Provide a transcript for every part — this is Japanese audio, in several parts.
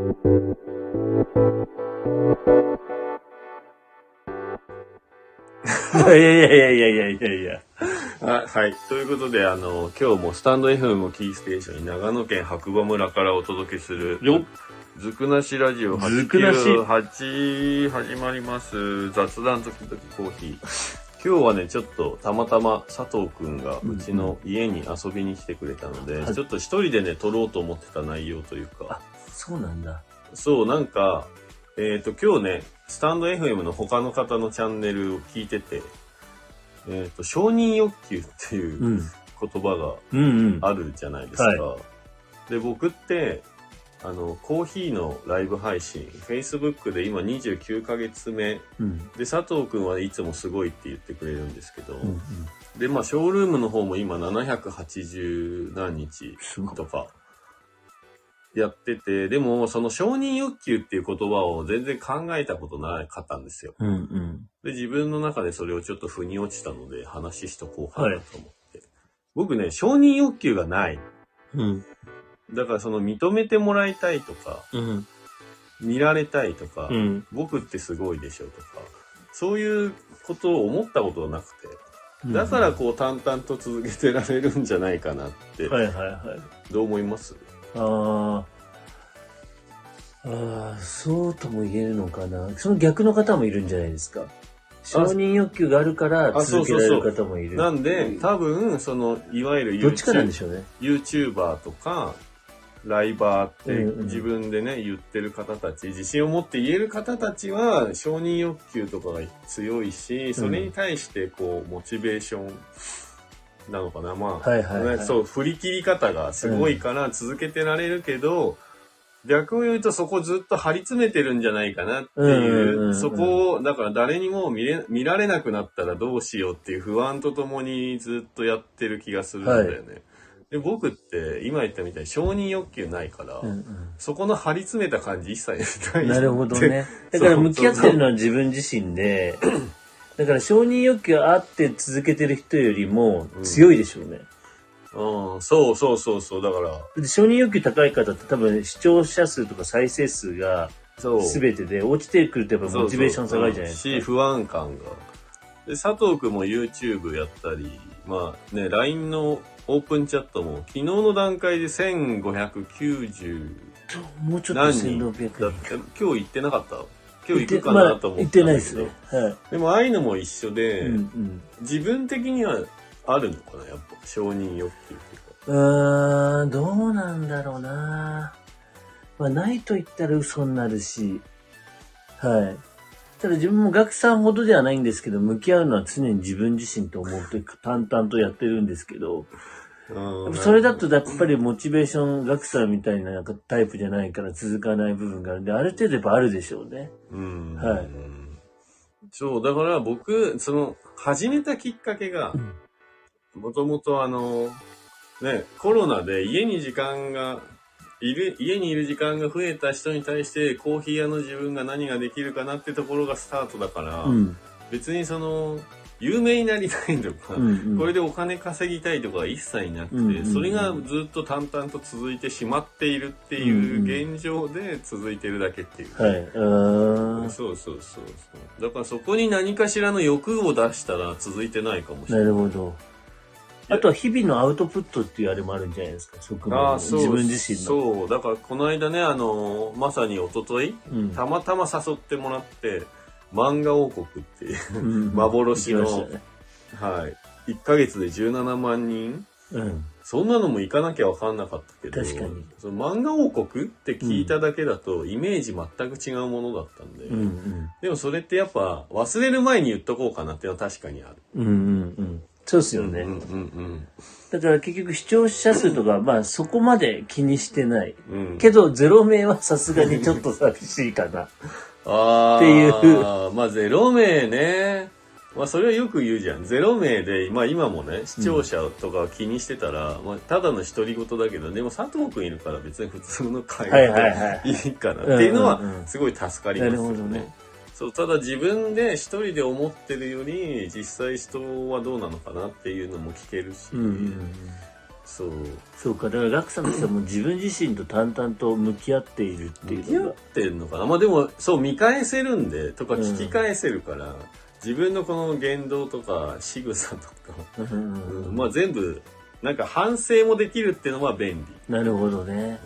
い やいやいやいやいやいやいや。あはい。ということで、あの、今日もスタンド FM をキーステーションに長野県白馬村からお届けする、よずくなしラジオずくなし898始まります。雑談時々コーヒー。今日はね、ちょっとたまたま佐藤くんがうちの家に遊びに来てくれたので、はいちょっと一人でね、撮ろうと思ってた内容というか、そうなんだ。そう、なんか、えっ、と、今日ね、スタンド FM の他の方のチャンネルを聞いてて、えっ、と、承認欲求っていううん。言葉が。あるじゃないですか。はで、僕って、あの、コーヒーのライブ配信、Facebook で今29ヶ月目。うん。で、佐藤くんはいつもすごいって言ってくれるんですけど、うんうん。で、まあ、ショールームの方も今780何日とかやってて、でも、その承認欲求っていう言葉を全然考えたことなかったんですよ。うんうん。で、自分の中でそれをちょっと腑に落ちたので話しとこうかなと思って。僕ね、承認欲求がない。うん。だからその認めてもらいたいとか、うん。見られたいとか、うん。僕ってすごいでしょとか、そういうことを思ったことはなくて、だからこう淡々と続けてられるんじゃないかなって、はいはいはい。どう思います？ああ。ああ、そうとも言えるのかな。その逆の方もいるんじゃないですか。承認欲求があるからあ続けられる方もいる。なんで、多分、その、いわゆるどっちかなんで YouTube しょうね。YouTuber とか、ライバーってうんうん自分でね、言ってる方たち、自信を持って言える方たちは、承認欲求とかが強いし、それに対して、こう、モチベーションなのかな。まあ、はいはいはい。ねそう、振り切り方がすごいから続けてられるけど、逆を言うとそこずっと張り詰めてるんじゃないかなってう。んうんうんいうう、ん。そこを、だから誰にも見れ見られなくなったらどうしようっていう不安とともにずっとやってる気がするんだよね。で、僕って今言ったみたいに承認欲求ないから、うんそこの張り詰めた感じ一切ない。うん、なるほどね。だから向き合ってるのは自分自身で、だから承認欲求あって続けてる人よりも強いでしょうね。うん、そうそうそうそう。だから、で承認欲求高い方って多分視聴者数とか再生数がそう。全てで落ちてくるとやっぱモチベーション下がるじゃないですか。し、不安感が。で、佐藤くんも YouTube やったり、まあね、LINE のオープンチャットも昨日の段階で1590もうちょっと何人1600だって、今日行ってなかった？今日行って行くかなと思まだ行ってないですね。はい。でもああいうのも一緒で、うんうん。自分的にはあるのかなやっぱ承認欲求っていうか。うーん、どうなんだろうな。まあ、ないと言ったら嘘になるし、はい。ただ自分も学さんほどではないんですけど、向き合うのは常に自分自身と思うと淡々とやってるんですけど、うんそれだとやっぱりモチベーション、学さんみたいななんかタイプじゃないから続かない部分があるんで、ある程度やっぱあるでしょうね。うんはいそう、だから僕、その、始めたきっかけが、もともとあの、ね、コロナで家に時間が、いる、家にいる時間が増えた人に対して、コーヒー屋の自分が何ができるかなってところがスタートだから、うん。別にその、有名になりたいとか、うんうんこれでお金稼ぎたいとかは一切なくて、うんうんうんそれがずっと淡々と続いてしまっているっていう現状で続いてるだけっていう。はい。そうそうそうそう。だからそこに何かしらの欲を出したら続いてないかもしれなない。るほど。あとは日々のアウトプットっていうあれもあるんじゃないですか、側面のああ、そう。自分自身の。そう。だからこの間ね、あの、まさに一昨日うんたまたま誘ってもらって、漫画王国っていう、うん幻のねはい。1ヶ月で17万人？うん。そんなのも行かなきゃ分かんなかったけど、確かにその漫画王国って聞いただけだと、イメージ全く違うものだったんで、うんうん。でもそれってやっぱ忘れる前に言っとこうかなっていうのは確かにある。うんうんうん。そうですよね。うんうんだから結局視聴者数とか、まあそこまで気にしてない。うん。うん、けど、ゼロ名はさすがにちょっと寂しいかな。っていうまあゼロ名ね。まあそれはよく言うじゃん。ゼロ名で、まあ今もね、視聴者とか気にしてたら、まあただの独り言だけど、でも佐藤くんいるから別に普通の会話はい。でいいかなっていうのはうんうんうんすごい助かりますよなるほどねね。そう、ただ自分で一人で思ってるより、実際人はどうなのかなっていうのも聞けるし、うんうんうん。そう。そうか、だからガクさんとしてはもう自分自身と淡々と向き合っているって向き合っ。てんのかなまあでも、そう、見返せるんで、とか聞き返せるから、自分のこの言動とか仕草とか、うんうんうんまあ全部、なんか反省もできるっていうのは便利。なるほどね。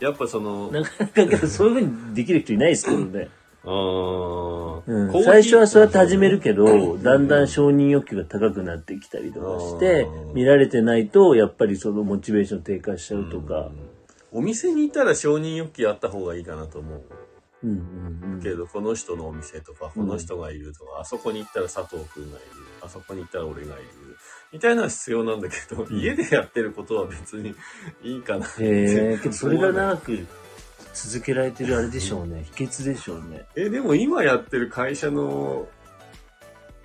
うん、やっぱその、なかなかけどそういうふうにできる人いないですけどね。あ ーうん。コーヒー最初はそうやって始めるけど、だんだん承認欲求が高くなってきたりとかしてう、ん見られてないと、やっぱりそのモチベーション低下しちゃうとか。お店に行ったら承認欲求あった方がいいかなと思う。うんうんうん。けど、この人のお店とか、この人がいるとか、あそこに行ったら佐藤くんがいる、あそこに行ったら俺がいる、みたいなのは必要なんだけど、家でやってることは別にいいかなって。へえ、けどそれが長く続けられてるあれでしょうね。秘訣でしょうね。え、でも今やってる会社の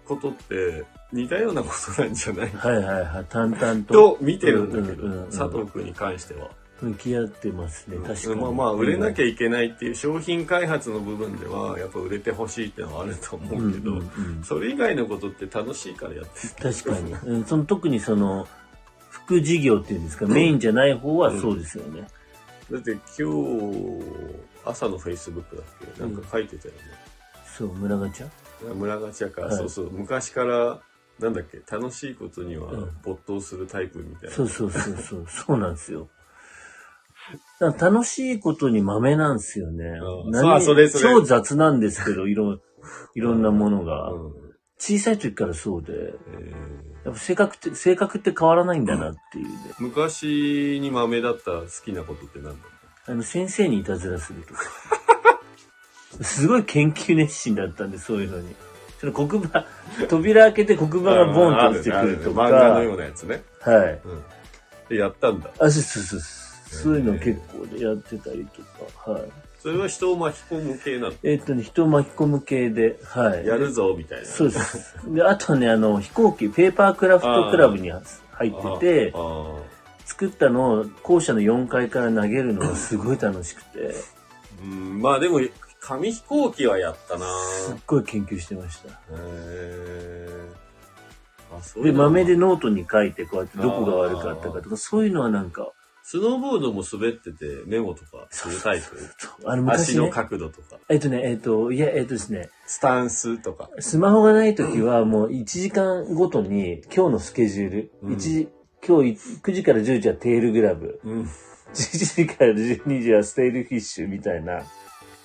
ことって似たようなことなんじゃない？はいはいはい。淡々とと見てるんだけど、うんうんうんうん佐藤くんに関しては。向き合ってますね。確かに。まあまあ、売れなきゃゃいけないっていう商品開発の部分では、やっぱ売れてほしいっていうのはあると思うけど、うんうんうんそれ以外のことって楽しいからやってる。確かに。うん、その特にその、副事業っていうんですか、メインじゃない方はそうですよね。だって今日、朝のフェイスブックだっけ？なんか書いてたよね。そう、村ガチャ？村ガチャか、はい。そうそう、昔から、なんだっけ、楽しいことにはうん。没頭するタイプみたいな。そうそうそうそう、そうなんですよ。だから楽しいことに豆なんですよね。う。ん何そうそれそれ。超雑なんですけど、いろ、いろんなものが。うん小さい時からそうで、えやっぱ性格って、性格って変わらないんだなっていうね。ー昔に豆だった好きなことって何だっあの、先生にいたずらするとか。すごい研究熱心だったんで、そういうのに。その黒板、扉開けて黒板たがボンと落ちてくるとか。漫画のようなやつね。はい。うん。で、やったんだ。あ、そうそうそう。そういうの結構でやってたりとか。はい。それは人を巻き込む系なの？えっとね、人を巻き込む系で、はい。やるぞ、みたいな。そうです。で、あとね、あの、飛行機、ペーパークラフトクラブに入ってて作ったのを校舎の4階から投げるのがすごい楽しくて、うん、まあでも、紙飛行機はやったなすっごい研究してました。へーあ、そういで、まめでノートに書いて、こうやってどこが悪かったかとか、そういうのはなんか、スノーボードも滑っててメモとかするタイプ？あの足の昔ね、角度とか。えっとね、えっと、いや、えっとですね、スタンスとか。スマホがない時はもう1時間ごとに今日のスケジュール、うん一時今日9時から10時はテールグラブ、うん。11時から12時はステイルフィッシュみたいな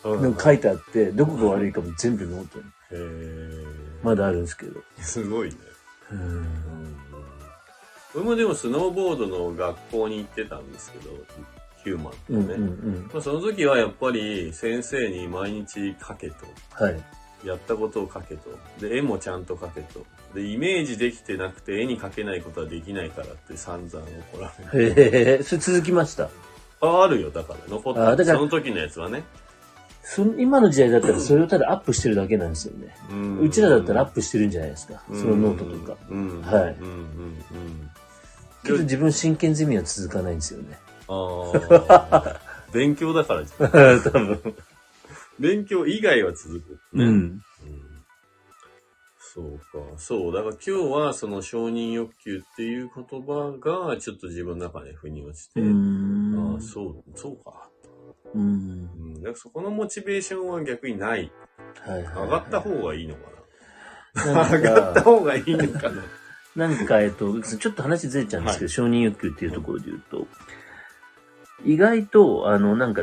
の書いてあって、どこが悪いかも全部ノートに。へーまだあるんですけど。すごいね。うんうん。俺もでもスノーボードの学校に行ってたんですけど、ヒューマンうんとね。うんうん。まあ、その時はやっぱり先生に毎日書けと。はい。やったことを書けと。で、絵もちゃんと書けと。で、イメージできてなくて絵に描けないことはできないからって散々怒られて。へえ、それ続きました？あ、あるよ、だから。残ってる。あだからその時のやつはね。その今の時代だったらそれをただアップしてるだけなんですよね。うんうちらだったらアップしてるんじゃないですか。そのノートとか。。うん。はいうんうんうん。けど自分真剣ゼミは続かないんですよね。ああ。勉強だから。多分。勉強以外は続く。ね。うん。うんそうか。そう。だから今日はその承認欲求っていう言葉がちょっと自分の中で腑に落ちて、ああ、そう、そうか。うん。うん。だからそこのモチベーションは逆にない。はいはい。上がった方がいいのかなな。ん 上がったか、方がいいのかな。なんか、えっと、ちょっと話ずれちゃうんですけど、承認欲求っていうところで言うと、意外と、あの、なんか、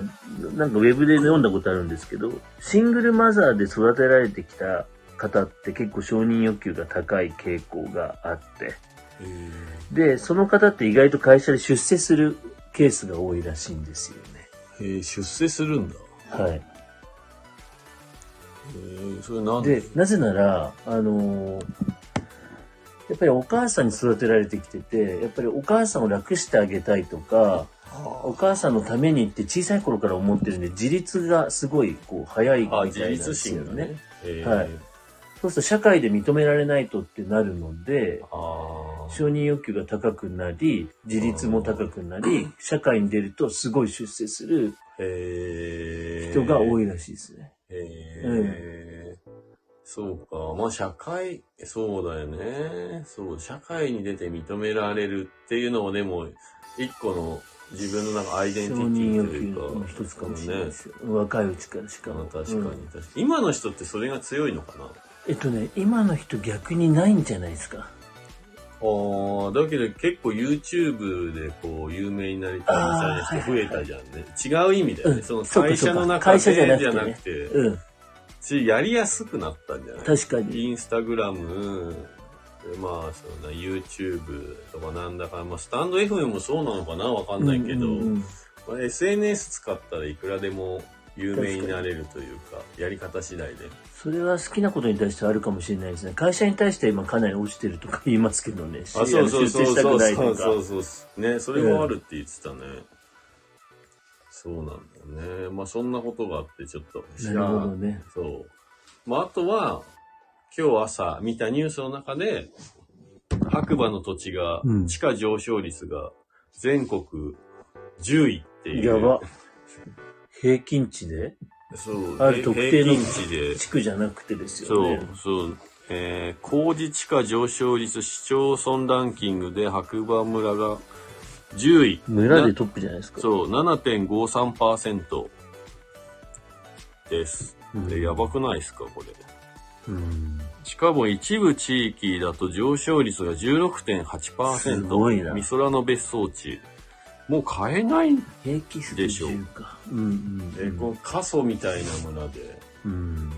なんかウェブで読んだことあるんですけど、シングルマザーで育てられてきた方って結構承認欲求が高い傾向があって、で、その方って意外と会社で出世するケースが多いらしいんですよね。へえ、出世するんだ。はい。へえ、それなんで？で、なぜなら、あのーやっぱりお母さんに育てられてきてて、やっぱりお母さんを楽してあげたいとか、お母さんのためにって小さい頃から思ってるんで、自立がすごいこう早いみたあ、いなんですよねはいそうすると社会で認められないとってなるので。承認欲求が高くなり、自立も高くなり、社会に出るとすごい出世する。人が多いらしいですね。へえ。そうか。まあ社会、そうだよね。そう、社会に出て認められるっていうのもでも、一個の自分のなんかアイデンティティというか。の一つかもしれないでね。すよ。若いうちからしかも。まあ確かに、うん確かに。今の人ってそれが強いのかな？えっとね、今の人逆にないんじゃないですか？ああ、だけど結構 YouTube でこう有名になりたいみたいな人増えたじゃんね。違う意味だよね。うんその会社の中でじゃなくてねじゃなくて、うん。ちやりやすくなったんじゃない？確かに。インスタグラム、まあ、そんな YouTube とかなんだか、まあ、スタンド FM もそうなのかな？わかんないけど、うんうんうんまあ SNS 使ったらいくらでも有名になれるというか、やり方次第で。それは好きなことに対してあるかもしれないですね。会社に対しては今かなり落ちてるとか言いますけどね。あ、そうそうそうそう。そうそうそう。ね、それもあるって言ってたね。そうなんだよね。まあ、そんなことがあって、ちょっと。なるほどね。そう。まあ、あとは、今日朝見たニュースの中で、白馬の土地が、うん地価上昇率が全国10位っていう。やば。平均値で？そう。ある特定の平均値で。地区じゃなくてですそうよね。、そう。えー、工事地価上昇率市町村ランキングで白馬村が10位。村でトップじゃないですか。そう、7.53%です。うんで、やばくないですか、これ。うん。しかも一部地域だと上昇率が16.8%。すごいな美空の別荘地。もう買えない。でしょ10か。うんうんえ、この過疎みたいな村で。うん。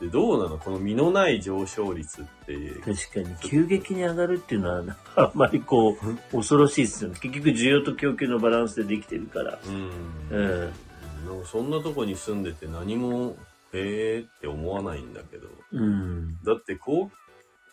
で、どうなの？この身のない上昇率っていう。確かに、急激に上がるっていうのは、あんまりこう、恐ろしいですよね。結局、需要と供給のバランスでできてるから。うん。うん。そんなとこに住んでて何も、へーって思わないんだけど。うん。だって公、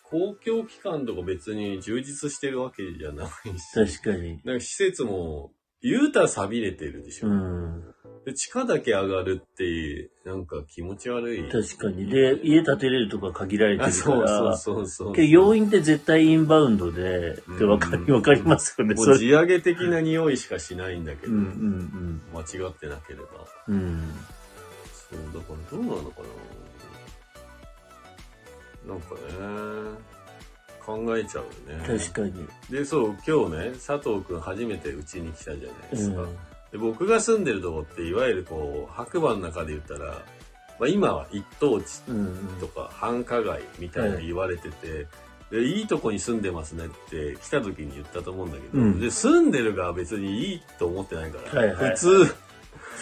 公共機関とか別に充実してるわけじゃないし。確かに。なんか施設も、言うたら錆びれてるでしょ。うん。で、地価だけ上がるって、なんか気持ち悪い。確かに。で、家建てれるとか限られてあ、るかそうそうら。そうそう。けど要因って絶対インバウンドで、ってわかり、うんわかりますよね。もう。地上げ的な匂いしかしないんだけど、うんうん間違ってなければ。うん。うん。そう、だからどうなのかななんかね、考えちゃうよね。確かに。で、そう、今日ね、佐藤くん初めてうちに来たじゃないですか。うん。で僕が住んでるとこって、いわゆるこう、白馬の中で言ったら、まあ今は一等地うんとか繁華街みたいな言われてて、で、いいとこに住んでますねって来た時に言ったと思うんだけど、うん。で、住んでる側は別にいいと思ってないから、はいはい。普通、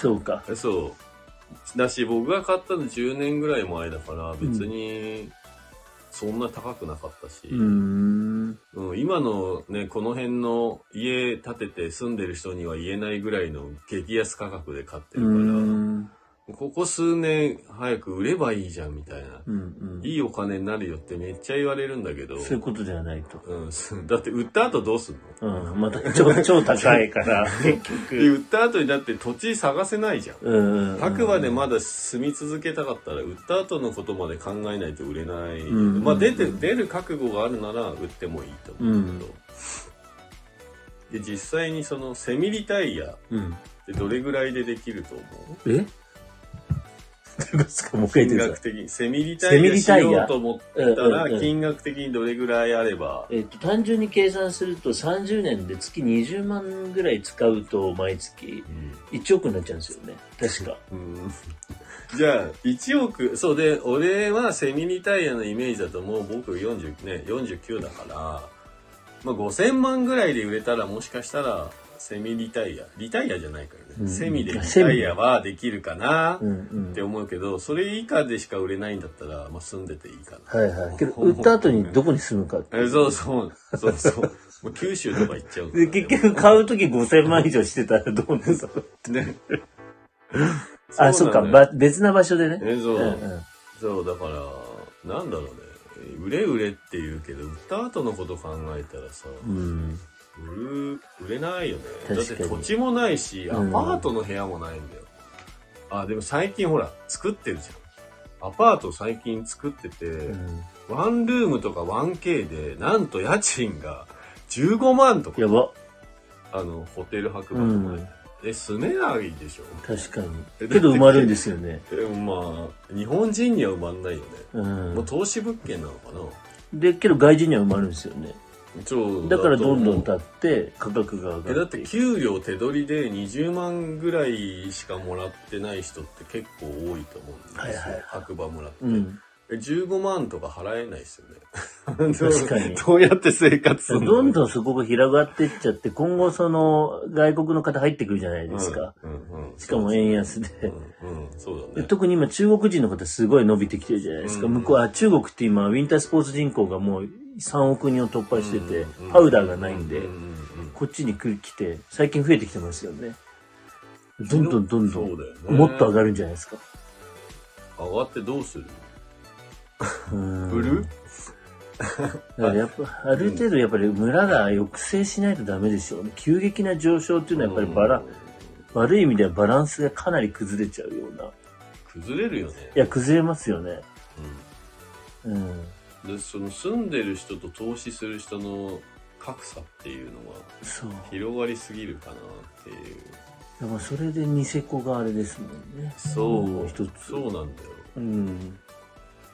そうか。そう。だし、僕が買ったの10年ぐらい前だから、別に、そんな高くなかったし、うーん。うん。今のね、この辺の家建てて住んでる人には言えないぐらいの激安価格で買ってるから、ここ数年早く売ればいいじゃんみたいな。うんいいお金になるよってめっちゃ言われるんだけどうん。、そういうことではないと。うん、す だって売った後どうすんの？うん。また超、超高いから、結で局。売った後にだって土地探せないじゃん。うん。白馬でまだ住み続けたかったら、売った後のことまで考えないと売れない。んまあ出て、出る覚悟があるなら売ってもいいと思うけど。で、実際にそのセミリタイヤっうん。てどれぐらいでできると思うえどうですかもう一回金言ってください。額的に。セミリタイヤしようと思ったうんうんら、うん金額的にどれぐらいあれば、えっと、単純に計算すると30年で月20万ぐらい使うと毎月1億になっちゃうんですよね。確か。うん じゃあ、1億、そうで、俺はセミリタイヤのイメージだともう僕40ね、49だから、まあ5000万ぐらいで売れたらもしかしたら、セミリタイヤ、リタイヤじゃないからセミでリタイヤはできるかなって。思うけど、それ以下でしか売れないんだったら、まあ住んでていいかな。はいはい。けど、売った後にどこに住むかってえそうそう、そうそう。もう九州とか行っちゃうからで、結局買うとき5000万以上してたらどうなるのね。あ、そうか、ば別な場所でね。えそう。うんうんそう、だから、なんだろうね。売れ売れって言うけど、売った後のこと考えたらさ、うん。売る、売れないよね。だって土地もないし、アうんパートの部屋もないんだよ。あ、でも最近ほら、作ってるじゃん。アパート最近作ってて、うんワンルームとか 1K で、なんと家賃が15万とか、やば。あの、ホテル白う馬とかんで。。え、住めないでしょ確かに。けど埋まるんですよね。でもまあ、日本人には埋まんないよね。うんもう。投資物件なのかなで、けど外人には埋まるんですよね。だからどんどん経って価格が上えだって。給料手取りで20万ぐらいしかもらってない人って結構多いと思うんですよ。はいはいはい白馬村って。うん。え15万とか払えないですよね。確かに どうやって生活するの？どんどんそこが広がっていっちゃって、今後その外国の方入ってくるじゃないですか。うんうんうんしかも円安で。うん、うん、そうだでね。特に今中国人の方すごい伸びてきてるじゃないですか。うん向こうは中国って今ウィンタースポーツ人口がもう3億人を突破しててうん、パウダーがないんでこっちに来て、最近増えてきてますよね。どんどんどんどん。もっと上がるんじゃないですか。上がってどうする？うん売る？やっぱ、ある程度やっぱり村が抑制しないとダメですよね。急激な上昇っていうのはやっぱりバラ、悪い意味ではバランスがかなり崩れちゃうような。い崩れるよね。や、崩れますよね。うん。うん。で、その住んでる人と投資する人の格差っていうのはそう。広がりすぎるかなっていう。でもそれでニセコがあれですもんね。そう、一つ。そうなんだよ。うん。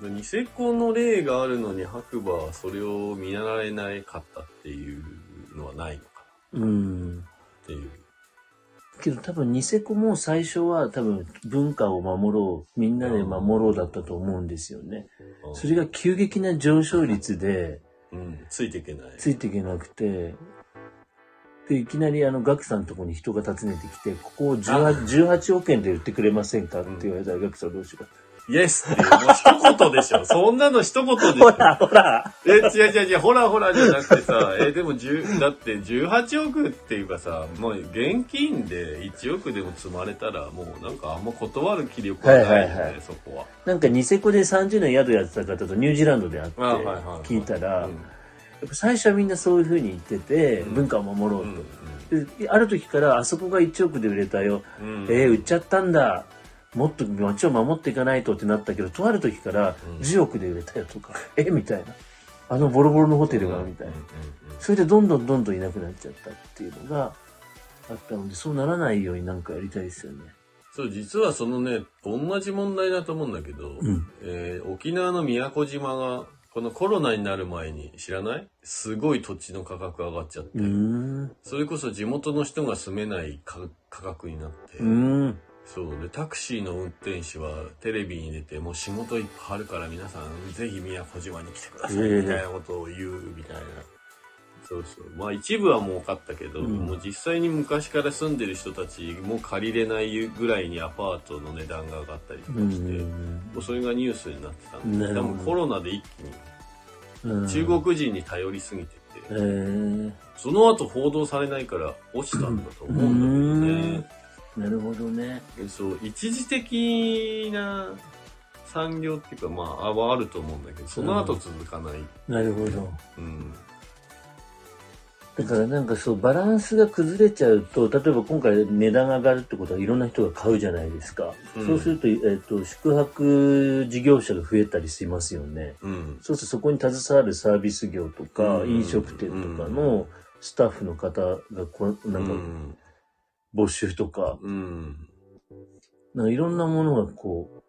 でニセコの例があるのに白馬はそれを見習えないかったっていうのはないのかうん。なっていう。けど多分ニセコも最初は多分文化を守ろう、みんなで守ろうだったと思うんですよね。うんそれが急激な上昇率でうん、ついていけない。ついていけなくて、で、いきなりあの、ガクさんのところに人が訪ねてきて、ここを 18, 18億円で売ってくれませんかって言われたら、ガクさんどうしようか。イエスっていう、もう一言でしょ。そんなの一言でしょ。ほら、ほらえ、違う違う違う、ほらほらじゃなくてさ、え、でも10、だって18億っていうかさ、もう現金で1億でも積まれたら、もうなんかあんま断る気力はないよね、はいはいはいそこは。なんかニセコで30年宿やってた方とニュージーランドで会って聞いたら、うんやっぱ最初はみんなそういう風に言ってて、うん文化を守ろううんと。である時から、あそこが1億で売れたよ。うんえー、売っちゃったんだ。もっと街を守っていかないとってなったけど、とある時からうん10億で売れたよとか、え？みたいな。あのボロボロのホテルが、みたいなそれでどんどんどんどんいなくなっちゃったっていうのがあったので、そうならないようになんかやりたいですよね。そう、実はそのね、同じ問題だと思うんだけど、うんえー沖縄の宮古島が、このコロナになる前に知らない？すごい土地の価格上がっちゃって。それこそ地元の人が住めない価価格になって。そうで、タクシーの運転手はテレビに出て、もう仕事いっぱいあるから皆さんぜひ宮古島に来てください、ええみたいなことを言うみたいな。そうそう。まあ一部は儲かったけど、うんもう実際に昔から住んでる人たちも借りれないぐらいにアパートの値段が上がったりとかうして、もん。うそれがニュースになってたんで、多分コロナで一気にうん中国人に頼りすぎてて、えー、その後報道されないから落ちたんだと思うんだけどね。なるほどね。えそう、一時的な産業っていうか、まあ、あはあると思うんだけど、その後続かない。なるほど。うん。だからなんかそう、バランスが崩れちゃうと、例えば今回値段が上がるってことはいろんな人が買うじゃないですか。うんそうすると、えっ、と、宿泊事業者が増えたりしますよね。うん。そうするとそこに携わるサービス業とか、うん飲食店とかのスタッフの方がこう、なんかうん。募集とか、うん。なんかいろんなものがこ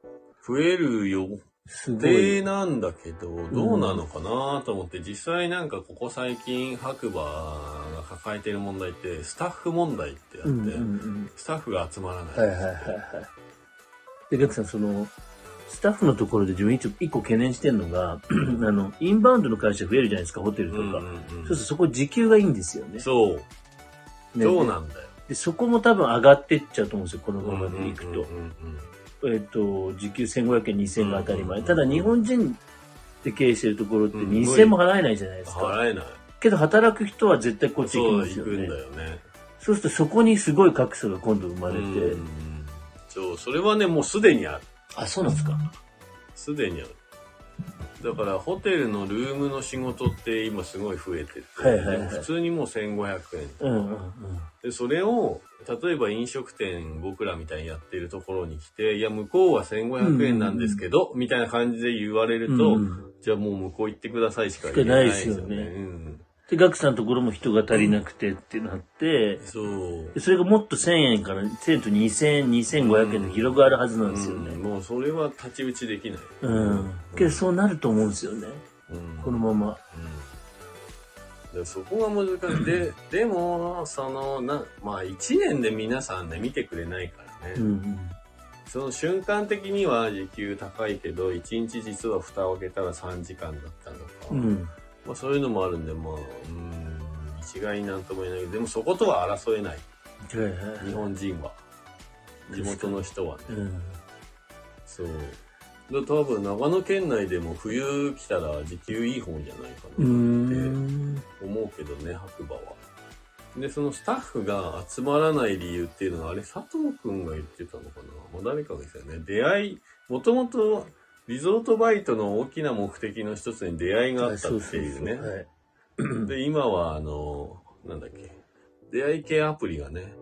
増えるよう、すご定い。なんだけど、どうなのかなと思って、実際なんかここ最近白馬が抱えてる問題って、スタッフ問題ってあって、うんうんうん。スタッフが集まらない。はいはいはいはい。で、ガクさん、その、スタッフのところで自分一一個懸念してるのが、あの、インバウンドの会社増えるじゃないですか、ホテルとか。うんうんうんそうするとそこ時給がいいんですよね。そう。ねそうなんだよ。で、そこも多分上がってっちゃうと思うんですよ、このままでいくと。えっ、と、時給1500円、2000円が当たり前。うんただ日本人で経営してるところってうん2000円も払えないじゃないですか。払えない。けど働く人は絶対こっち行きそう、ますよね行くんだ。よね。そうするとそこにすごい格差が今度生まれて。うんそう、それはね、もうすでにある。あ、そうなんですか。すでにある。だから、ホテルのルームの仕事って今すごい増えてて、はいはいはい普通にもう1500円。うんうんうん。で、それを、例えば飲食店、僕らみたいにやってるところに来て、いや、向こうは1500円なんですけど、みたいな感じで言われると、うんじゃあもう向こう行ってくださいしか言えないですよね。しかないですよねうんで、ガクさんのところも人が足りなくてってなって、そう。でそれがもっと1000円から1000と2000、2500円で広がるはずなんですよね。うんもうそれは太刀打ちできない。うん。けどそうなると思うんですよね。うんこのまま。うん、でそこが難しい。で、でも、その、な、まあ一年で皆さんね、見てくれないからね。うんその瞬間的には時給高いけど、一日実は蓋を開けたら3時間だったとか、うん。うん。まあそういうのもあるんで、まあ、うん、一概になんとも言えないけど、でもそことは争えない。日本人は。地元の人はね。うん。そう。で多分長野県内でも冬来たら時給いい方じゃないかなってん。思うけどね、白馬は。で、そのスタッフが集まらない理由っていうのは、あれ佐藤くんが言ってたのかなまあ誰かが言ってたよね。出会い、もともとリゾートバイトの大きな目的の一つに出会いがあったっていうね。はい。で、今はあの、なんだっけ、出会い系アプリがね、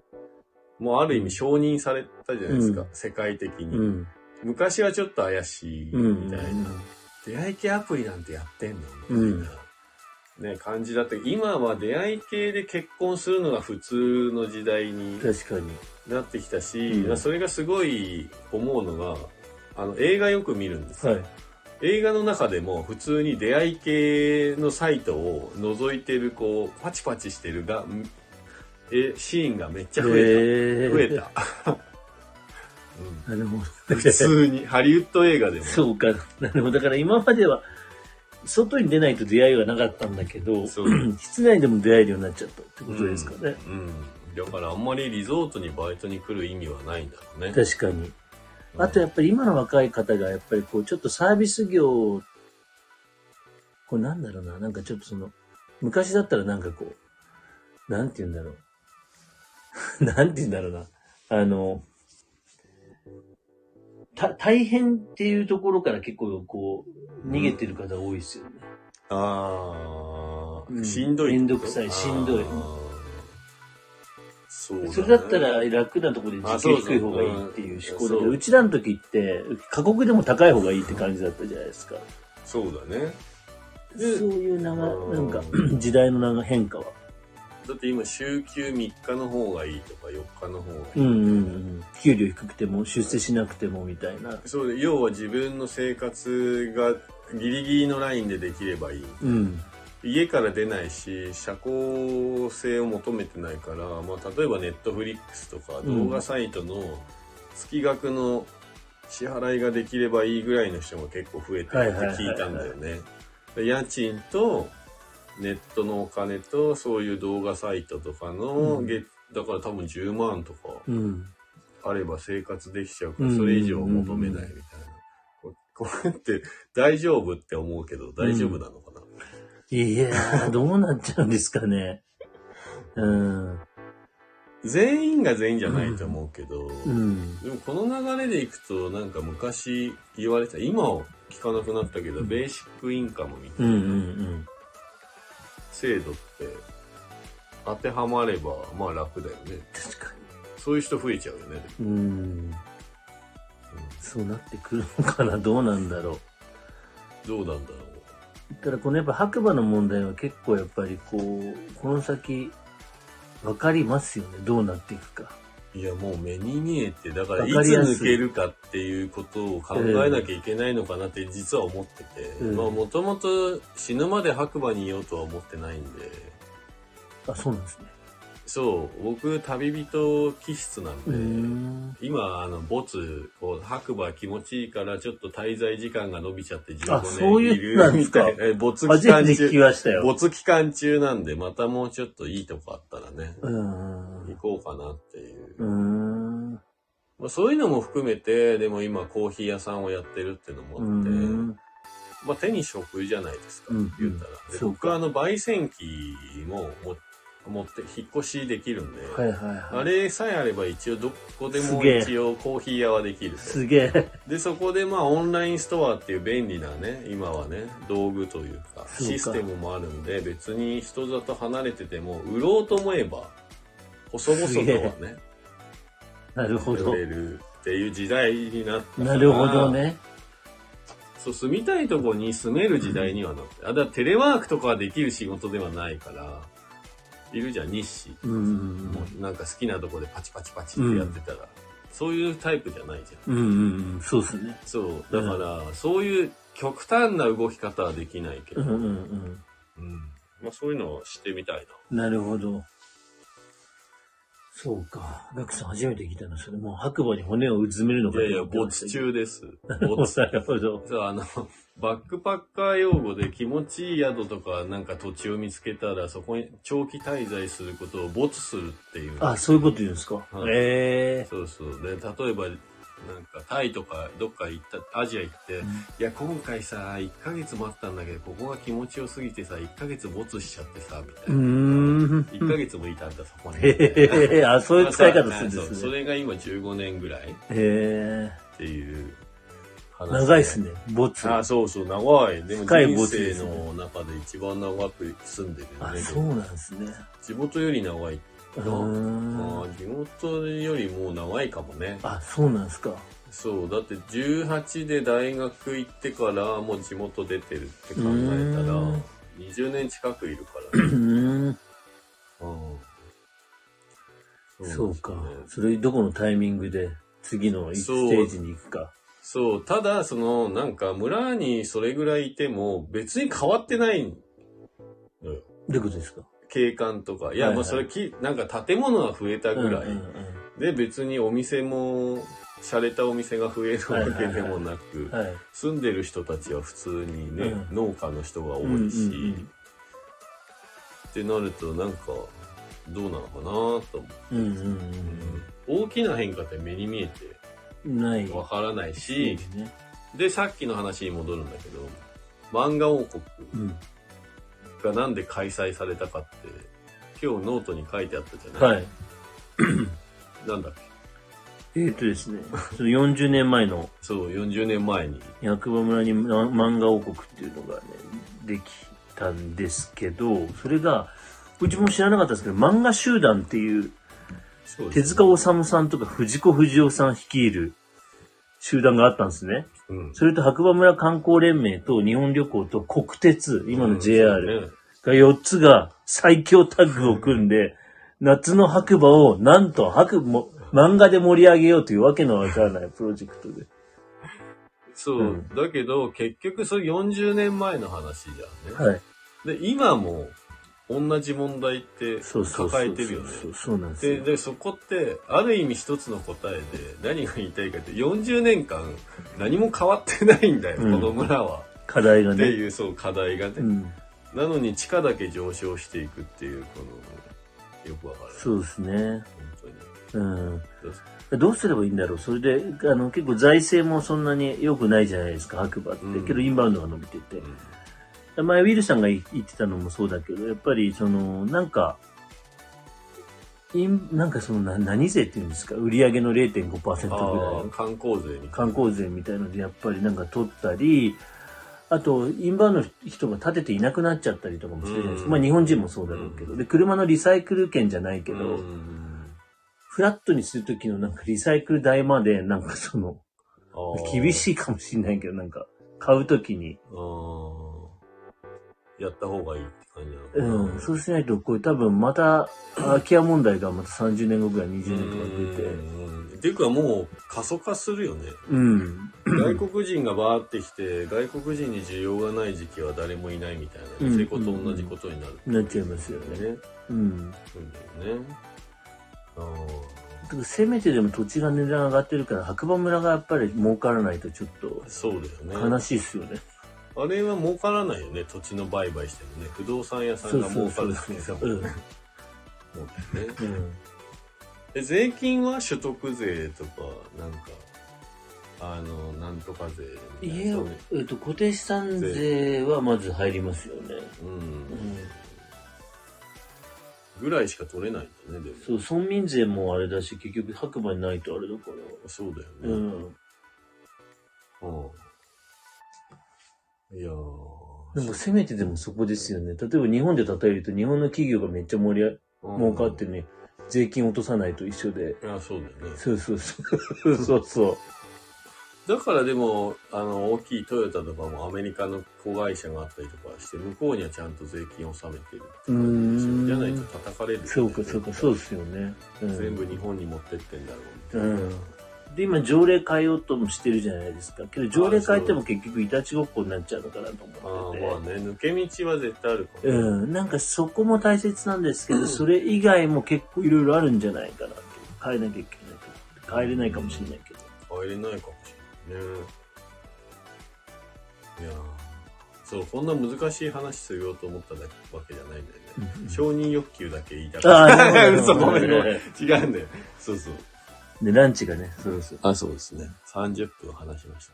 もうある意味承認されたじゃないですか、うん世界的に。うん。昔はちょっと怪しいうん。みたいな。出会い系アプリなんてやってんの？みうんたいな、ね、感じだったけど今は出会い系で結婚するのが普通の時代に確かに。なってきたし、うんそれがすごい思うのが、あの、映画よく見るんですよ。はい。映画の中でも普通に出会い系のサイトを覗いてる、こう、パチパチしてるが、んえ、シーンがめっちゃ増ええた。増えた。なるほど。うん、普通に、ハリウッド映画でも。そうか。なるほど。だから今までは、外に出ないと出会いがなかったんだけど、室内でも出会えるようになっちゃったってことですかね。うん。うんだからあんまりリゾートにバイトに来る意味はないんだろうね。確かに。あとやっぱり今の若い方がやっぱりこうちょっとサービス業、これなんだろうな、なんかちょっとその、昔だったらなんかこう、なんて言うんだろう。なんて言うんだろうな。あの、た、大変っていうところから結構こう、逃げてる方多いですよね。ああ、うんしんどい。めんどくさいしんどいそねそれだったら楽なところで時給低い方がいいっていう思考だけど、うちらの時って、過酷でも高い方がいいって感じだったじゃないですか。そうだね。そういう長、うんなんか、時代の長変化は。だって今週休3日の方がいいとか4日の方がいい。うんうんうん。給料低くても出世しなくてもみたいな。そうで要は自分の生活がギリギリのラインでできればいい。うん。家から出ないし、社交性を求めてないから、まあ、例えばネットフリックスとかうん動画サイトの月額の支払いができればいいぐらいの人が結構増えてるって聞いたんだよね。で家賃とネットのお金とそういう動画サイトとかの、うん月だから多分10万とかうん。あれば生活できちゃうから、うんそれ以上求めないみたいな。こ これって大丈夫って思うけど大丈夫なの？いやー、どうなっちゃうんですかね。うん。全員が全員じゃないと思うけど、うん。でもこの流れでいくとなんか昔言われた今は聞かなくなったけど、うんベーシックインカムみたうんういなんうん。制度って当てはまればまあ楽だよね確かそういう人増えちゃうよね、に。うん。そうなってくるのかな、どうなんだろう。どうなんだろだからこのやっぱ白馬の問題は結構やっぱりこう、この先、わかりますよね。どうなっていくか。ういやもう目に見えてだからわいつ抜けるかっていうことを考えなきゃいけないのかなって実は思ってて、うんまあもともと死ぬまで白馬にいようとは思ってないんであ、そうなんですね。そう僕旅人気質なんで、ん。今、あの、ボツ、こう、白馬気持ちいいから、ちょっと滞在時間が伸びちゃって15あそういう年いるなんですか。え没期間中。没期間中なんで、またもうちょっといいとこあったらね、うん。行こうかなっていう。うん。まあ、そういうのも含めて、でも今コーヒー屋さんをやってるっていうのもうあって、ん。まあ手に職じゃないですか、うん言ったら。僕はあの、焙煎機もも持って、引っ越しできるんで、はいはいはい。あれさえあれば一応どこですも一応コーヒー屋はできると。すげえ。で、そこでまあオンラインストアっていう便利なね、今はね、道具というか、システムもあるんで、別に人里離れてても、売ろうと思えば、細々とはね、なるほど売。れるっていう時代になったなるほど。ね。そう、住みたいとこに住める時代にはなって。あ、だテレワークとかはできる仕事ではないから、いるじゃん、日誌。うんうんもうなんか好きなとこでパチパチパチってやってたら、そういうタイプじゃないじゃん。うん。うん。そうっすね。そう。だから、そういう極端な動き方はできないけど、うん。うんうんうん。まあそういうのをしてみたいな。なるほど。そうか。ガクさん初めて聞いたの。それもう白馬に骨をうずめるのかいやいや、没中です。没。なるほど。そう、あの、バックパッカー用語で気持ちいい宿とかなんか土地を見つけたらそこに長期滞在することを没するっていう。あ、そういうこと言うんですか。はいええそうそう。で、例えば、なんかタイとかどっか行った、アジア行って、いや、今回さ、1ヶ月待ったんだけど、ここが気持ちよすぎてさ、1ヶ月没しちゃってさ、みたいうな。ーん。1ヶ月もいたんだ、そこに。へえ、あ、そういう使い方するんですね。それが今15年ぐらいっへえ。ていう話。長いっすね。ボツ。あ、そうそう、長い。でも人生の中で一番長く住んでるよあ、ね。そうなんですね。地元より長い。うーん。あ地元よりもう長いかもね。あ、そうなんですか。そう、だって18で大学行ってからもう地元出てるって考えたらうーん、20年近くいるからうね。うんそうか。それどこのタイミングで次のステージに行くか。そう、ただ、その、なんか村にそれぐらいいても別に変わってないのよ。どういうことですか？景観とか。いや、もうそれき、なんか建物が増えたぐらい。で、別にお店も、洒落たお店が増えるわけでもなく。住んでる人たちは普通にね、うん農家の人が多いし、ってなるとなんか、どうなのかなと思う、うんうん大きな変化って目に見えてうん。ない。わからないし、でさっきの話に戻るんだけど、漫画王国うん。がなんで開催されたかって、今日ノートに書いてあったじゃない、はい。なんだっけ？えー、とですね、その40年前のそう、40年前に。役場村にま漫画王国っていうのがね、できたんですけど、それが、うちも知らなかったですけど、漫画集団っていう、そうです手塚治虫さんとか藤子不二雄さん率いる集団があったんですね。うん。それと白馬村観光連盟と日本旅行と国鉄、今の JR が4つが最強タッグを組んで、夏の白馬をなんと白も漫画で盛り上げようというわけのわからないプロジェクトで。そう、うんだけど、結局それ40年前の話じゃんね。はい。で、今も同じ問題って。抱えてるよね。そうなんですで、よ。で、そこって、ある意味一つの答えで、何が言いたいかって、40年間何も変わってないんだよ、うんこの村は。課題がね。っていう、そう、課題がね。うん。なのに地価だけ上昇していくっていう、この、よくわかる。そうですね。本当に。うん。どうすればいいんだろう？それで、あの、結構財政もそんなに良くないじゃないですか、白馬って。うんけどインバウンドが伸びてて。うん前、ウィルさんが言ってたのもそうだけど、やっぱり、その、なんか、インなんかそのな、何税っていうんですか？売上の0.5%ぐらい。観光税に。観光税みたいので、やっぱりなんか取ったり、あと、インバウンドの人が建てていなくなっちゃったりとかもしてるじゃないですか。うん。まあ日本人もそうだろうけど。で、車のリサイクル券じゃないけど、うん。フラットにするときのなんかリサイクル代まで、なんかその、厳しいかもしれないけど、なんか、買うときに、あーやった方がいいって感じなのかな。うん、そうしないと、これ多分また、空き家問題がまた30年後ぐらい、20年とか出て、うんっていうかもう過疎化するよね。うん。外国人がバーってきて、外国人に需要がない時期は誰もいないみたいな、うんニセコと同じことになる、なっちゃいますよね。ね。うん。そうだよね。あだからせめてでも土地が値段上がってるから、白馬村がやっぱり儲からないとちょっと。悲しいっすよね。あれは儲からないよね、土地の売買してもね。不動産屋さんが儲かるだけだもんうんね。そうだよね。うん。で税金は所得税とか、なんか、あの、なんとか税みたい家をなそうね、えっと、固定資産税はまず入りますよね。うん。うん。ぐらいしか取れないんだね、でも。そう、村民税もあれだし、結局白馬にないとあれだから。そうだよね。うん。うん。いやー。でもせめてでもそこですよね。例えば日本で例えると日本の企業がめっちゃ盛り上うん儲かってね、税金落とさないと一緒で。いや、そうだよね。そうそうそう。そうそう。だからでも、あの、大きいトヨタとかもアメリカの子会社があったりとかして、向こうにはちゃんと税金を納めてるって感じですよ。じゃないと叩かれるよね、そうか、そうか、そうですよね。うん全部日本に持ってってんだろうみたいな。うんで、今条例変えようともしてるじゃないですか。けど条例変えても結局いたちごっこになっちゃうのかなとあ思ってて。あまあね、抜け道は絶対あるかも、ね。うん、なんかそこも大切なんですけど、それ以外も結構いろいろあるんじゃないかなって。変えなきゃいけない。変えれないかもしれないけど。入れないかもしれないね。いやーそう、こんな難しい話するようと思っただけわけじゃないんだよね。うん承認欲求だけ言いたかあった。あ、なるほ 嘘、どごめんごめん。違うんだよ。そうそう。で、ランチがね、そうそう。あ、そうですね。30分話しました。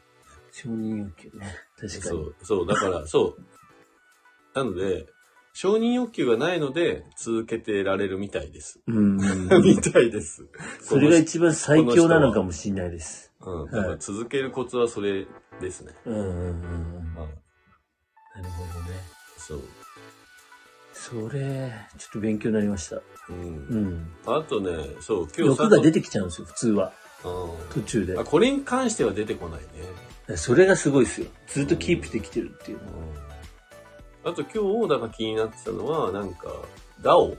承認欲求ね。確かに。そう、そう、だから、そう。なので、承認欲求がないので、続けてられるみたいです。うん。みたいです。それが一番最強なのかもしれないです。うん。だから続けるコツはそれですね。うんうんうん。なるほどね。そう。それ、ちょっと勉強になりました。う。うんん。あとね、そう、今日欲が出て、てきちゃうんですよ、普通は。う途中でん。あ、。これに関しては出てこないね。それがすごいですよ。ずっとキープできてるっていうのは。うん。あと今日、だから気になってたのは、なんか、DAO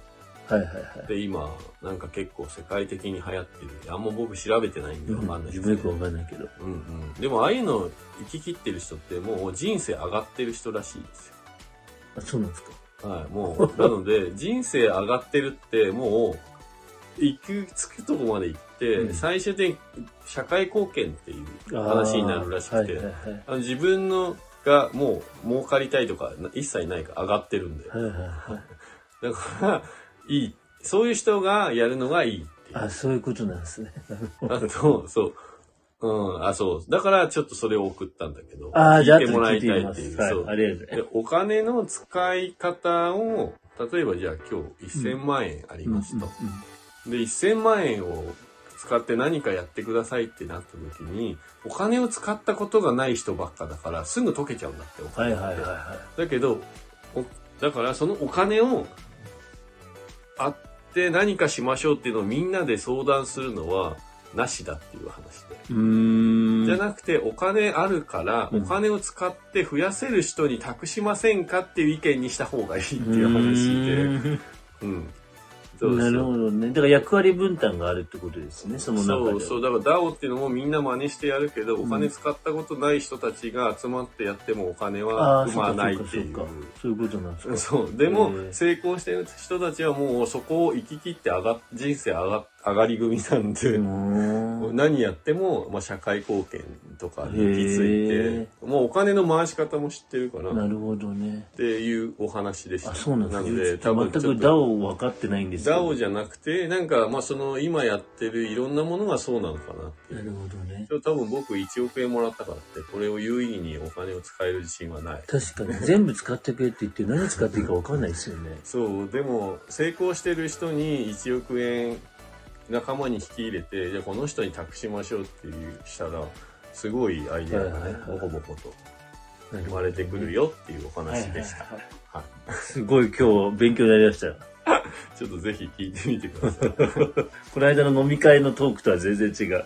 はいはいはい。って今、なんか結構世界的に流行ってる。あんま僕調べてないんでわかんない自分よくわかんないけど。うんうん。でも、ああいうの生き切ってる人ってもう人生上がってる人らしいですよ。あ、そうなんですか。はい、もう、なので、人生上がってるって、もう、行く、着くとこまで行って、うん最終的に社会貢献っていう話になるらしくて、あーはいはいはい。あの自分のがもう儲かりたいとかな一切ないから上がってるんで。はいはいはい。だから、いい。そういう人がやるのがいいっていう。あ、そういうことなんですね。あと、そう。うん、あ、そう。だから、ちょっとそれを送ったんだけど。ああ、じゃあ、聞いてもらいたい。っていう。はいそう、ありがとうございでお金の使い方を、例えばじゃあ今日1000万円あります。と。で、1000万円を使って何かやってくださいってなった時に、お金を使ったことがない人ばっかだから、すぐ溶けちゃうんだって、おはい金って。はいはいはだけど、おだからそのお金をあって何かしましょうっていうのをみんなで相談するのはなしだっていう話で。じゃなくて、お金あるから、うんお金を使って増やせる人に託しませんかっていう意見にした方がいいっていう話で。うん。そうなるほどね。だから役割分担があるってことですね、その中では。そうそう、だから DAO っていうのもみんな真似してやるけど、お金使ったことない人たちが集まってやってもお金あはあ、生まないっていうそうか。そういうことなんですか。そう。でも成功してる人たちはもうそこを生き切って上がっ、人生上が、上がり組なんで、何やっても、まあ、社会貢献とかに行き着へいて、もうお金の回し方も知ってるから、っなるほどね。ていうお話でした。あ、そうなんですね。なので、ちょっと全く DAO 分かってないんですよ。DAO じゃなくて、なんか、まあ、その、今やってるいろんなものがそうなのかなっていう。なるほどね。多分僕1億円もらったからって、これを有意義にお金を使える自信はない。確かに。全部使ってくれって言って何使っていいか分かんないですよね。そう、でも、成功してる人に1億円仲間に引き入れて、じゃあこの人に託しましょうっていうしたら、すごいアイデアがねボコボコと生生まれてくるよっていうお話でした。はいすごい今日勉強になりましたよ。ちょっとぜひ聞いてみてください。この間の飲み会のトークとは全然違う。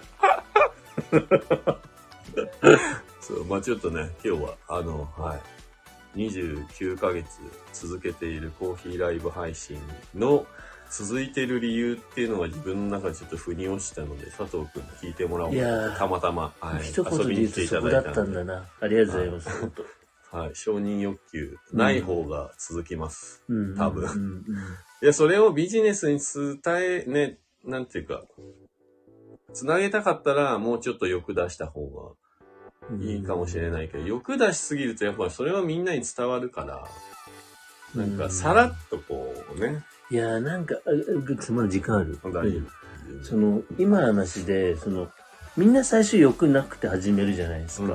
そう、まあちょっとね、今日は、あの、はい。29ヶ月続けているコーヒーライブ配信の続いてる理由っていうのが自分の中でちょっと腑に落ちたので、佐藤くんに聞いてもらおう。いやーたまたま、はい、一言で言うとそこだったんだな。ありがとうございます。本当。はい、承認欲求ない方が続きます。うん。多分。うんうんいや、それをビジネスに伝え、ね、なんていうか、つなげたかったらもうちょっと欲出した方うんがいいかもしれないけど、欲出しすぎるとやっぱりそれはみんなに伝わるから、なんかさらっとこうね、いやーなんか、ああまだ時間ある。大丈夫。その、今の話で、その、みんな最初欲なくて始めるじゃないですうん、か。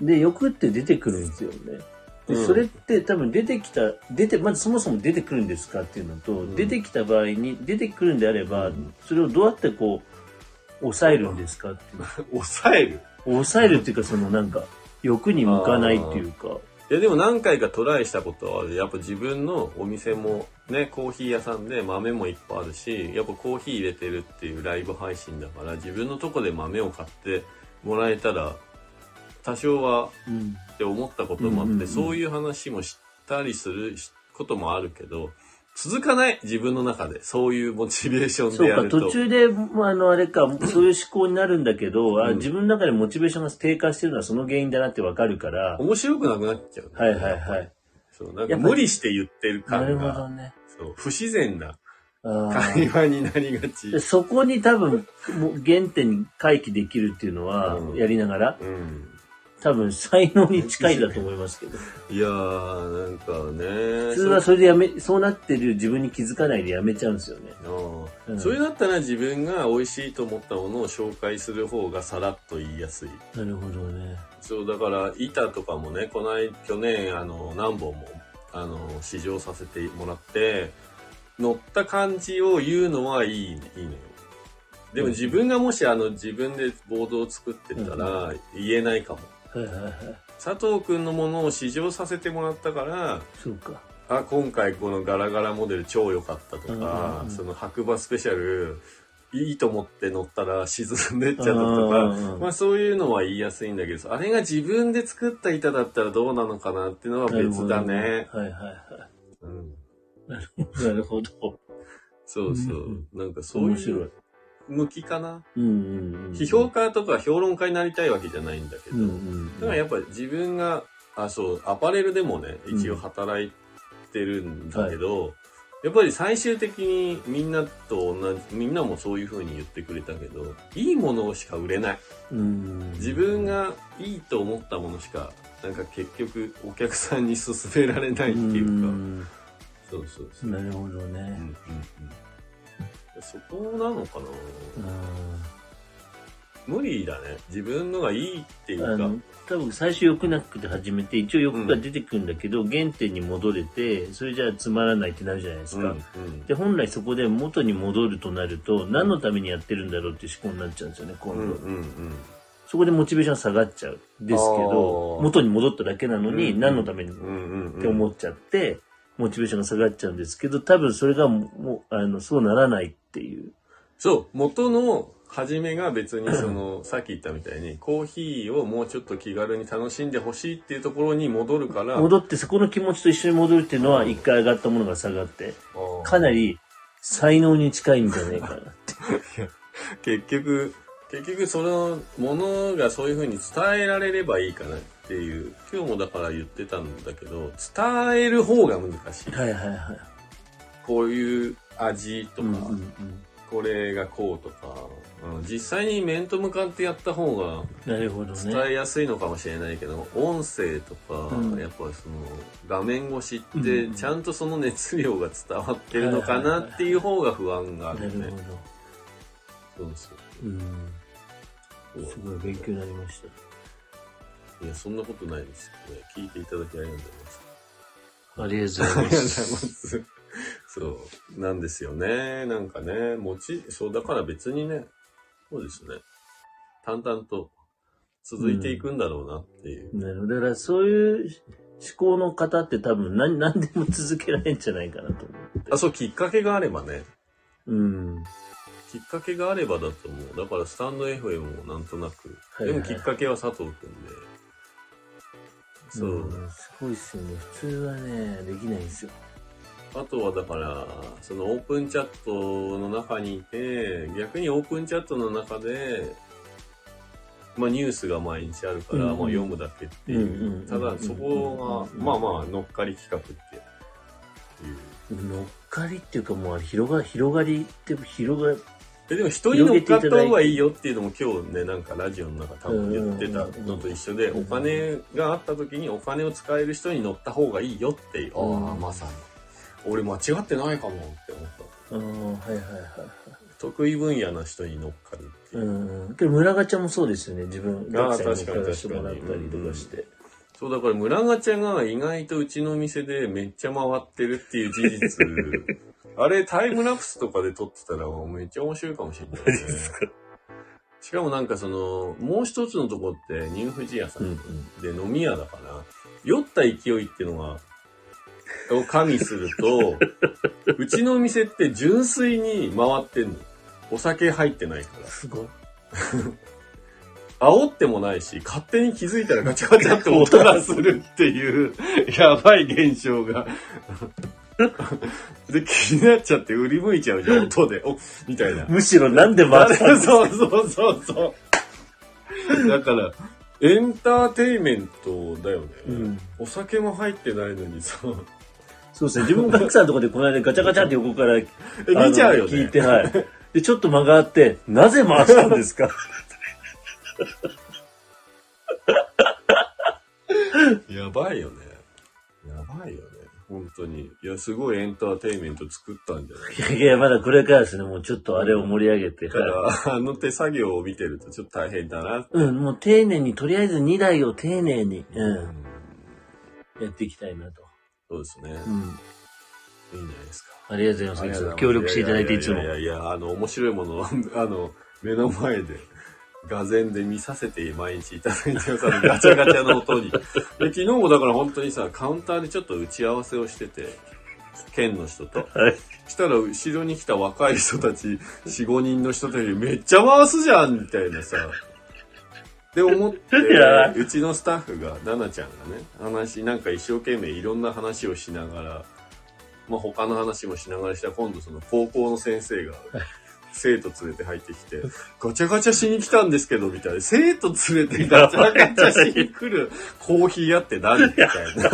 うん。で、欲って出てくるんですよね。でうんそれって多分出てきた、出て、まずそもそも出てくるんですかっていうのと、ん出てきた場合に、出てくるんであれば、うんそれをどうやってこう、抑えるんですかっていう。抑える？抑えるっていうか、そのなんか、欲に向かないっていうか。いやでも何回かトライしたことはある。やっぱ自分のお店もね、コーヒー屋さんで豆もいっぱいあるし、やっぱコーヒー入れてるっていうライブ配信だから、自分のとこで豆を買ってもらえたら、多少はうん。って思ったこともあって、そういう話もしたりすることもあるけど、続かない自分の中で。そういうモチベーションそうか、でやると。途中で、まああの、あれか、そういう思考になるんだけど、あうん自分の中でモチベーションが低下してるのはその原因だなってわかるから、面白くなくなっちゃう、はいはいはい。そう、なんか無理して言ってるなる感が、ほどね。そう、不自然なあ会話になりがちで。そこに多分、原点に回帰できるっていうのはう、んやりながら、うん。多分才能に近いんだと思いますけど。いやー、なんかね。普通はそれでやめ、そうなってる自分に気づかないでやめちゃうんですよね。そううんそれだったら自分が美味しいと思ったものを紹介する方がさらっと言いやすい。なるほどね。そう、だから板とかもね、この間、去年、あの、何本も、あの、試乗させてもらって、乗った感じを言うのはいい、いいのよ。でもうん自分がもしあの自分でボードを作ってたら言えないかも。はいはいはい。佐藤くんのものを試乗させてもらったから、そうか。あ、今回このガラガラモデル超良かったとうんかその白馬スペシャル、いいと思って乗ったら沈んでっちゃったとうんか、まあそういうのは言いやすいんだけど、あれが自分で作った板だったらどうなのかなっていうのは別だね。はいはいはうん、い。なるほど。そうそうう。なんかそう面白いいう。向きかな？うんうんうん。批評家とか評論家になりたいわけじゃないんだけど、うんうん。だからやっぱ自分が、あ、そう、アパレルでもね、一応働いてるんだけど、やっぱり最終的にみんなと同じ、みんなもそういう風に言ってくれたけど、いいものしか売れない。うん。自分がいいと思ったものしか、なんか結局お客さんに勧められないっていうか、んそうそうそう。なるほどうんうんね。うんそこなのかな無理だね。自分のがいいっていうか、多分最初欲なくて始めて、一応欲が出てくるんだけど、原点に戻れて、それじゃあつまらないってなるじゃないですか。うんうんで、本来そこで元に戻るとなると、何のためにやってるんだろうっていう思考になっちゃうんですよね、今度。うんうんうんそこでモチベーション下がっちゃう。ですけど、元に戻っただけなのに、うん何のためにっうんうんうんて思っちゃって、モチベーションが下がっちゃうんですけど、多分それがもう、あの、そうならないっていう。そう、元の初めが別にその、さっき言ったみたいに、コーヒーをもうちょっと気軽に楽しんでほしいっていうところに戻るから、戻って、そこの気持ちと一緒に戻るっていうのは、一回上がったものが下がって、かなり才能に近いんじゃないかなって。結局、結局そのものがそういう風に伝えられればいいかなっていう、今日もだから言ってたんだけど、伝える方が難しい。はいはいはい。こういう味とか、うんうんうんこれがこうとか、うん実際に面と向かってやった方が伝ね。えやすいのかもしれないけど、音声とか、うんやっぱその画面越しっうんてちゃんとその熱量が伝わってるのかなっていう方が不安があるね。なるほど。そうそううん。すごい勉強になりました。いや、そんなことないですよね。聞いていただきありがとうございます。ありがとうございまございます。す。そう。なんですよね。なんかね、持ち、そう、だから別にね、そうですね。淡々と続いていくんだろうなっていう。なるほど。だからそういう思考の方って多分何何でも続けられるんじゃないかなと思って。あ、そう、きっかけがあればね。うん。きっかけがあればだと思う。だからスタンド FM もなんとなく。でもきっかけは佐藤くんで。そう。んすごいっすよね。普通はね、できないんですよ。あとはだから、そのオープンチャットの中にいて、逆にオープンチャットの中で、まあニュースが毎日あるから、まあ読むだけっていう。ただそこが、うんまあまあ乗っかり企画っていう。乗っかりっていうかもう広が、広がりって広が、えでも人に乗っかった方がいいよっていうのも今日ね、なんかラジオの中多分言ってたのと一緒で、うんお金があった時にお金を使える人に乗った方がいいよっていう。うんああ、まさに。俺間違ってないかもって思った。ああ、はいはいはい。得意分野の人に乗っかるっていう。うん。けど村ガチャもそうですよね。自分、ああ学生に確かに乗っからせてもらったりとかして。そう、だから村ガチャが意外とうちの店でめっちゃ回ってるっていう事実。あれタイムラプスとかで撮ってたらめっちゃ面白いかもしれないね。しかもなんかその、もう一つのとこってニューフジ屋さうんんで飲み屋だから、酔った勢いっていうのが、を加味すると、うちの店って純粋に回ってんの。お酒入ってないから。すごい。煽ってもないし、勝手に気づいたらガチャガチャって音がするっていう、やばい現象が。で、気になっちゃって振り向いちゃうじゃん、音で。おみたいな。むしろなんで回ったんですかそうそうそうそう。だから、エンターテインメントだよね。うんお酒も入ってないのにさ、そうですね。自分もガクさんのとこでこの間ガチャガチャって横からえ見ちゃうよね。あの聞いて、はい。で、ちょっと間があって、なぜ回したんですか？やばいよね。やばいよね。本当に。いや、すごいエンターテインメント作ったんじゃない？いやいや、まだこれからですね。もうちょっとあれを盛り上げて。だかはいら、あの手作業を見てるとちょっと大変だな。うん、もう丁寧に、とりあえず2台を丁寧に、うん、やっていきたいなと。そうですね。うん。いいんじゃないですか。ありがとうございます。いつも協力していただいていつもい。やいやいや、あの、面白いものを、あの、目の前で、画前で見させて毎日いただいてます。あのガチャガチャの音に。で、昨日もだから本当にさ、カウンターでちょっと打ち合わせをしてて、県の人と。はい。したら後ろに来た若い人たち、4、5人の人たちめっちゃ回すじゃんみたいなさ。で思ってうちのスタッフが、ナナちゃんがね、話、なんか一生懸命いろんな話をしながら、まあ他の話もしながらしたら今度その高校の先生が、生徒連れて入ってきて、ガチャガチャしに来たんですけど、みたいな。生徒連れてガチャガチャしに来るコーヒー屋って何みたいな。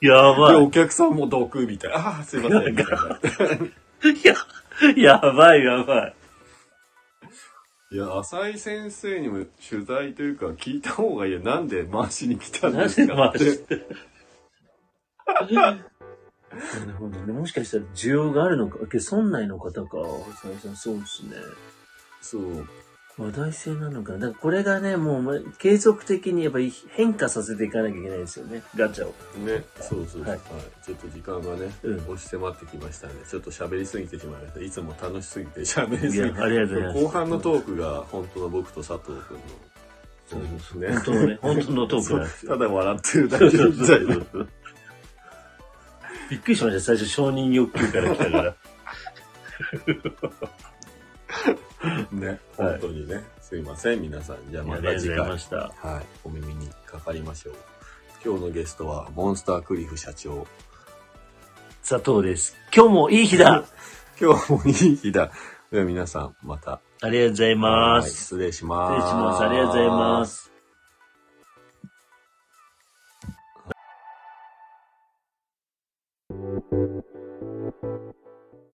で、やばい。お客さんも毒みたいな。ああ、すいません、みたいな。いや、やばいやばい。いや、浅井先生にも取材というか聞いた方がいいよ。なんで回しに来たんなですぜかって？なるほどね。もしかしたら需要があるのか。けど村内の方か。そうですね。そう。話題性なのかな。だからこれがね、もうま継続的にやっぱり変化させていかなきゃいけないですよね。ガチャを。ね、そうそう、ははいい。ちょっと時間がね、うん押し迫ってきましたね。ちょっと喋りすぎてしまいました。いつも楽しすぎて喋りすぎて。ありがとうございます。後半のトークが本当の僕と佐藤君の。そうそうそう。ね本当のね、本当のトーク。ただ笑ってるだけみたいな。びっくりしました。最初承認欲求から来たから。ね、本当にね。すいません、皆さん。じゃあまありがとうた次回ございま。した。はい。お耳にかかりましょう。今日のゲストは、モンスタークリフ社長。佐藤です。今日もいい日だ 今日もいい日だ。では皆さん、また。ありがとうございまはいす。失礼します。失礼します。ありがとうございます。